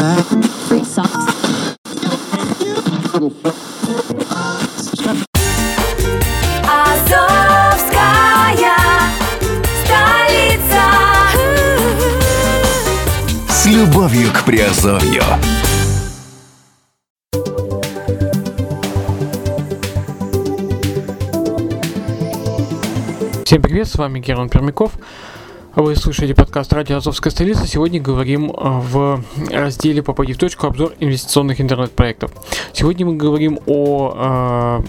Free socks. Азовская столица. С любовью к Приазовью. Всем привет, с вами Герман Пермяков. Вы слушаете подкаст «Радио Азовская столица». Сегодня говорим э, в разделе «Попади в точку. Обзор инвестиционных интернет-проектов». Сегодня мы говорим о,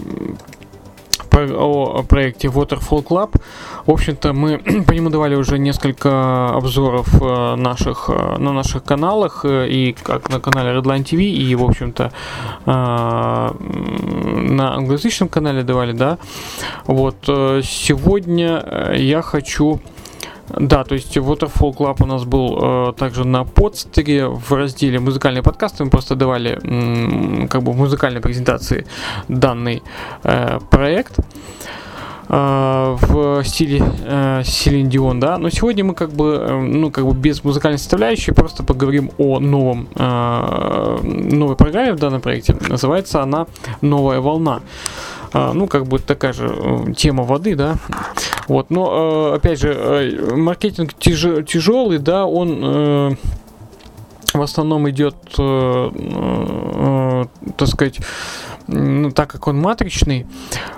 э, о проекте Waterfall Club. В общем-то, мы по нему давали уже несколько обзоров э, наших, на наших каналах, и как на канале Redline TV, и, в общем-то, на англоязычном канале давали, да. Вот, сегодня я хочу... Да, то есть Waterfall Club у нас был э, также на подстере в разделе музыкальные подкасты. Мы просто давали м, как бы в музыкальной презентации данный э, проект э, в стиле э, да. Но сегодня мы как бы, э, ну, как бы без музыкальной составляющей просто поговорим о новом, э, новой программе в данном проекте. Называется она «Новая волна». Ну, как бы такая же э, тема воды, да. Вот, но, э, опять же, э, маркетинг тяжелый, да, он в основном идет, так сказать, ну, так как он матричный,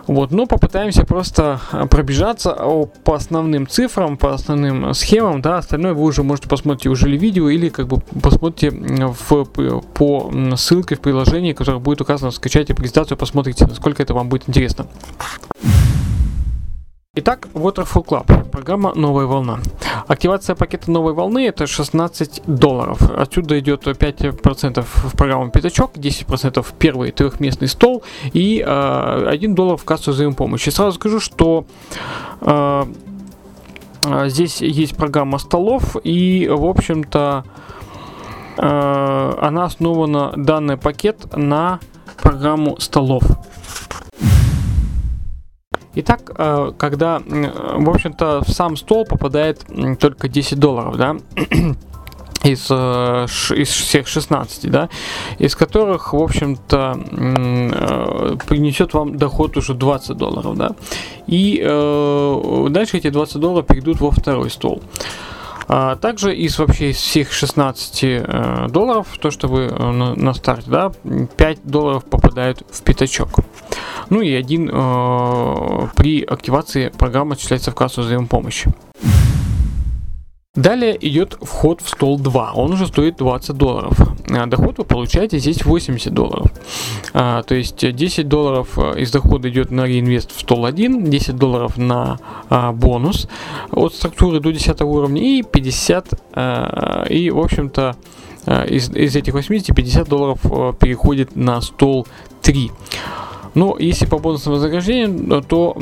вот, но попытаемся просто э, пробежаться по основным цифрам, по основным э, схемам, да, остальное вы уже можете посмотреть уже ли видео или как бы посмотрите в, по ссылке в приложении, которое будет указано, скачайте презентацию, посмотрите, насколько это вам будет интересно. Итак, Waterfall Club, программа «Новая волна». Активация пакета «Новой волны» — это 16 долларов. Отсюда идет 5% в программу «Пятачок», 10% в первый трехместный стол и э, 1 доллар в кассу взаимопомощи. Сразу скажу, что э, здесь есть программа столов и, в общем-то, э, она основана, данный пакет, на программу столов. Итак, э, когда, м, в общем-то, в сам стол попадает только 10 долларов, да, из, э, из всех 16, да, из которых, в общем-то, э, принесет вам доход уже 20 долларов, да, и э, дальше эти 20 долларов перейдут во второй стол. А также из вообще из всех 16 э, долларов, то, что вы э, на, на старте, да, 5 долларов попадают в пятачок. Ну и один э, при активации программы отчисляется в кассу взаимопомощи. Далее идет вход в стол 2. Он уже стоит 20 долларов. А Доход вы получаете здесь 80 долларов. А, то есть 10 долларов э, из дохода идет на реинвест в стол 1, 10 долларов на бонус от структуры до 10 уровня и 50 а, и в общем-то из, из этих 80 50 долларов э, переходит на стол 3. Но если по бонусным вознаграждениям, то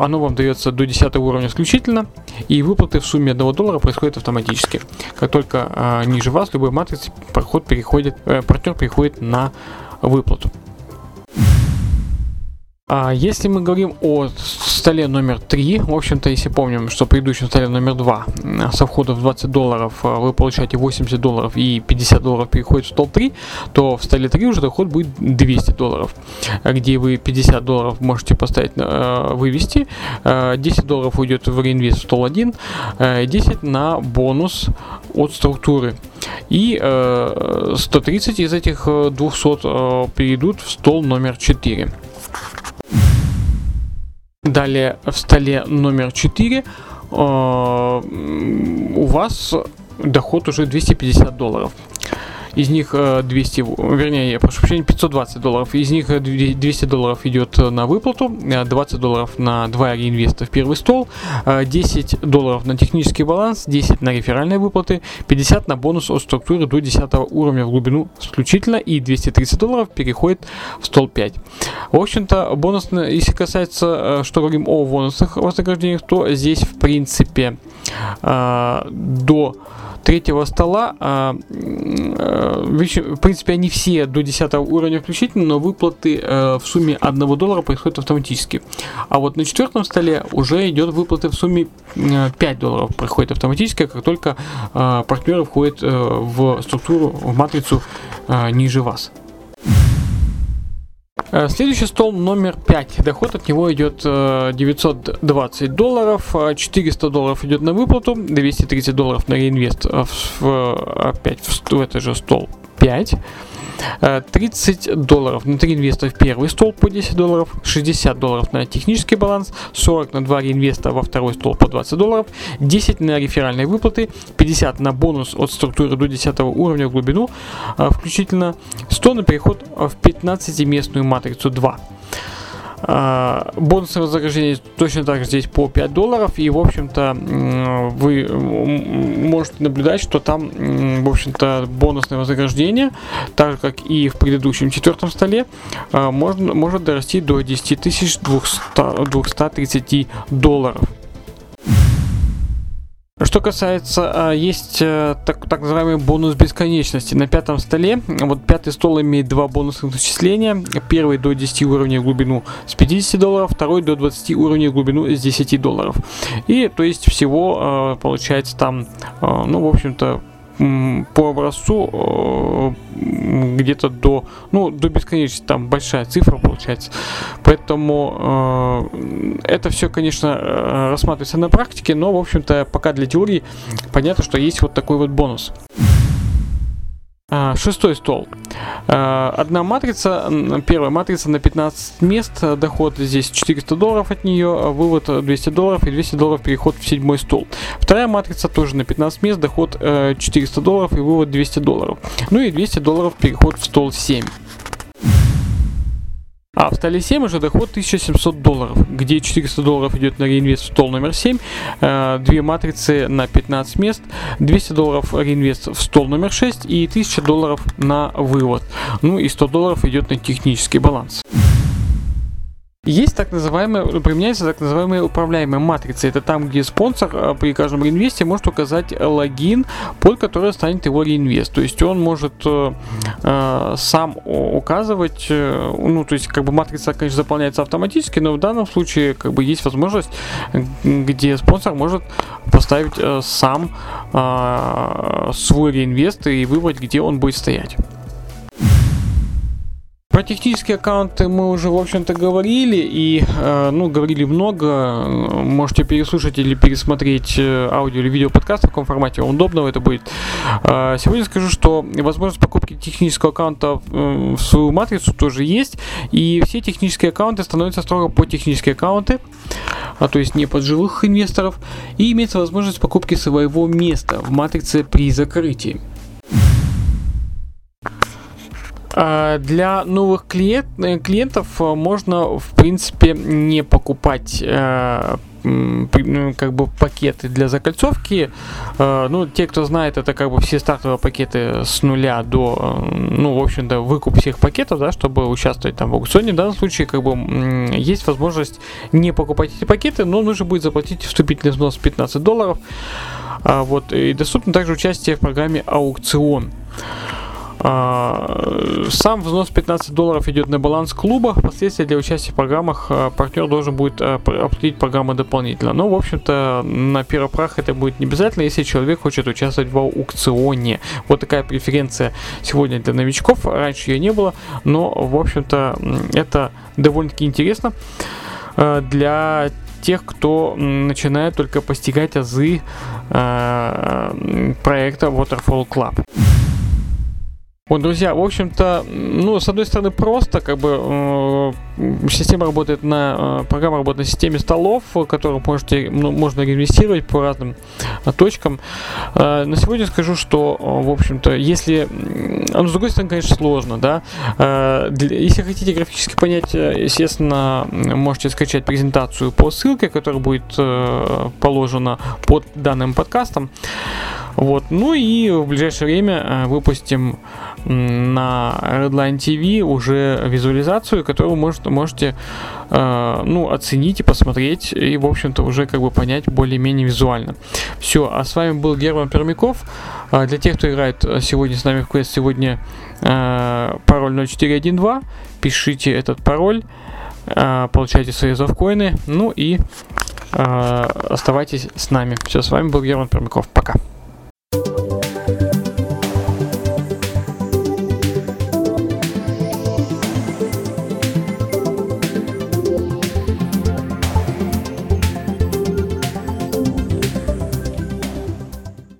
оно вам дается до 10 уровня исключительно, и выплаты в сумме 1 доллара происходят автоматически. Как только а, ниже вас, любой матрицы, проход переходит, э, партнер переходит на выплату. А если мы говорим о столе номер 3, в общем-то, если помним, что предыдущем столе номер 2 м, со входа в 20 долларов а, вы получаете 80 долларов и 50 долларов переходит в стол 3, то в столе 3 уже доход будет 200 долларов, а, где вы 50 долларов можете поставить, э, вывести, э, 10 долларов уйдет в реинвест в стол 1, э, 10 на бонус от структуры. И э, 130 из этих э, 200 э, перейдут в стол номер 4. Далее в столе номер 4 э, у вас доход уже 250 долларов. Из них э, 200, в- вернее, я прошу прощения, 520 долларов. Из них э, две- 200 долларов идет э, на выплату, э, 20 долларов на два реинвеста в первый стол, э, 10 долларов на технический баланс, 10 на реферальные выплаты, 50 на бонус от структуры до 10 уровня в глубину исключительно и 230 долларов переходит в стол 5. В общем-то, бонус, если касается, э, что говорим о бонусных вознаграждениях, то здесь, в принципе, э, до третьего стола э, м, э, в принципе, они все до 10 уровня включительно, но выплаты в сумме 1 доллара происходят автоматически. А вот на четвертом столе уже идет выплаты в сумме 5 долларов проходит автоматически, как только партнеры входят в структуру, в матрицу ниже вас. Э, следующий стол номер 5. Доход от него идет 920 э, долларов, 400 э, долларов идет на выплату, 230 долларов на реинвест в, опять в, в этот же стол 5. 30 э, долларов на 3 инвеста в первый стол по 10 долларов, 60 долларов на технический баланс, 40 на 2 реинвеста во второй стол по 20 долларов, 10 на реферальные выплаты, 50 на бонус от структуры до 10 уровня в глубину, э, включительно 100 на переход в 15-местную матрицу 2. А, бонусное вознаграждение точно так же здесь по 5 долларов. И, в общем-то, вы можете наблюдать, что там, в общем-то, бонусное вознаграждение, так же, как и в предыдущем четвертом столе, а, можно, может дорасти до 10 230 долларов. Что касается, а, есть э, так, так называемый бонус бесконечности. На пятом столе, вот пятый стол имеет два бонусных начисления. Первый до 10 уровней в глубину с 50 долларов, второй до 20 уровней в глубину с 10 долларов. И то есть всего а, получается там, а, ну, в общем-то, по образцу где-то до, ну, до бесконечности, там большая цифра получается. Поэтому э, это все, конечно, э, рассматривается на практике, но, в общем-то, пока для теории понятно, что есть вот такой вот бонус. А, шестой стол. А, одна матрица, первая матрица на 15 мест, доход здесь 400 долларов от нее, вывод 200 долларов и 200 долларов переход в седьмой стол. Вторая матрица тоже на 15 мест, доход 400 долларов и вывод 200 долларов. Ну и 200 долларов переход в стол 7. А в столе 7 уже доход 1700 долларов, где 400 долларов идет на реинвест в стол номер 7, э, две матрицы на 15 мест, 200 долларов реинвест в стол номер 6 и 1000 долларов на вывод. Ну и 100 долларов идет на технический баланс. Есть так называемые, применяется так называемые управляемые матрицы. Это там, где спонсор э, при каждом реинвесте может указать логин, под который станет его реинвест. То есть он может э, э, сам указывать, э, ну, то есть как бы матрица, конечно, заполняется автоматически, но в данном случае как бы есть возможность, где спонсор может поставить э, сам э, свой реинвест и выбрать, где он будет стоять. Про технические аккаунты мы уже, в общем-то, говорили, и, э, ну, говорили много. Можете переслушать или пересмотреть э, аудио или видео подкаст в каком формате вам удобно это будет. Э, сегодня скажу, что возможность покупки технического аккаунта в свою матрицу тоже есть, и все технические аккаунты становятся строго по технические аккаунты, а то есть не под живых инвесторов, и имеется возможность покупки своего места в матрице при закрытии. Для новых клиент, э, клиентов э, можно, в принципе, не покупать э, как бы пакеты для закольцовки. Ну, те, кто знает, это как бы все стартовые пакеты с нуля до, ну, в общем-то, выкуп всех пакетов, да, чтобы участвовать там в аукционе. В данном случае, как бы, есть возможность не покупать эти пакеты, но нужно будет заплатить вступительный взнос 15 долларов. А, вот, и доступно также участие в программе аукцион. А, сам взнос 15 долларов идет на баланс клуба. Впоследствии для участия в программах а, партнер должен будет а, оплатить программу дополнительно. Но, в общем-то, на первый прах это будет не обязательно, если человек хочет участвовать в аукционе. Вот такая преференция сегодня для новичков. Раньше ее не было, но, в общем-то, это довольно-таки интересно для тех, кто начинает только постигать азы проекта Waterfall Club. Вот, друзья, в общем-то, ну, с одной стороны, просто, как бы, э, система работает на, э, программа работает на системе столов, которую можете, ну, можно инвестировать по разным э, точкам. Э, на сегодня скажу, что, э, в общем-то, если, ну, с другой стороны, конечно, сложно, да, э, для, если хотите графически понять, э, естественно, можете скачать презентацию по ссылке, которая будет э, положена под данным подкастом. Вот. Ну и в ближайшее время э, выпустим на Redline TV уже визуализацию, которую может, можете э, ну, оценить и посмотреть, и, в общем-то, уже как бы понять более-менее визуально. Все, а с вами был Герман Пермяков. А для тех, кто играет сегодня с нами в квест, сегодня э, пароль 0412, пишите этот пароль, э, получайте свои завкоины, ну и э, оставайтесь с нами. Все, с вами был Герман Пермяков. Пока.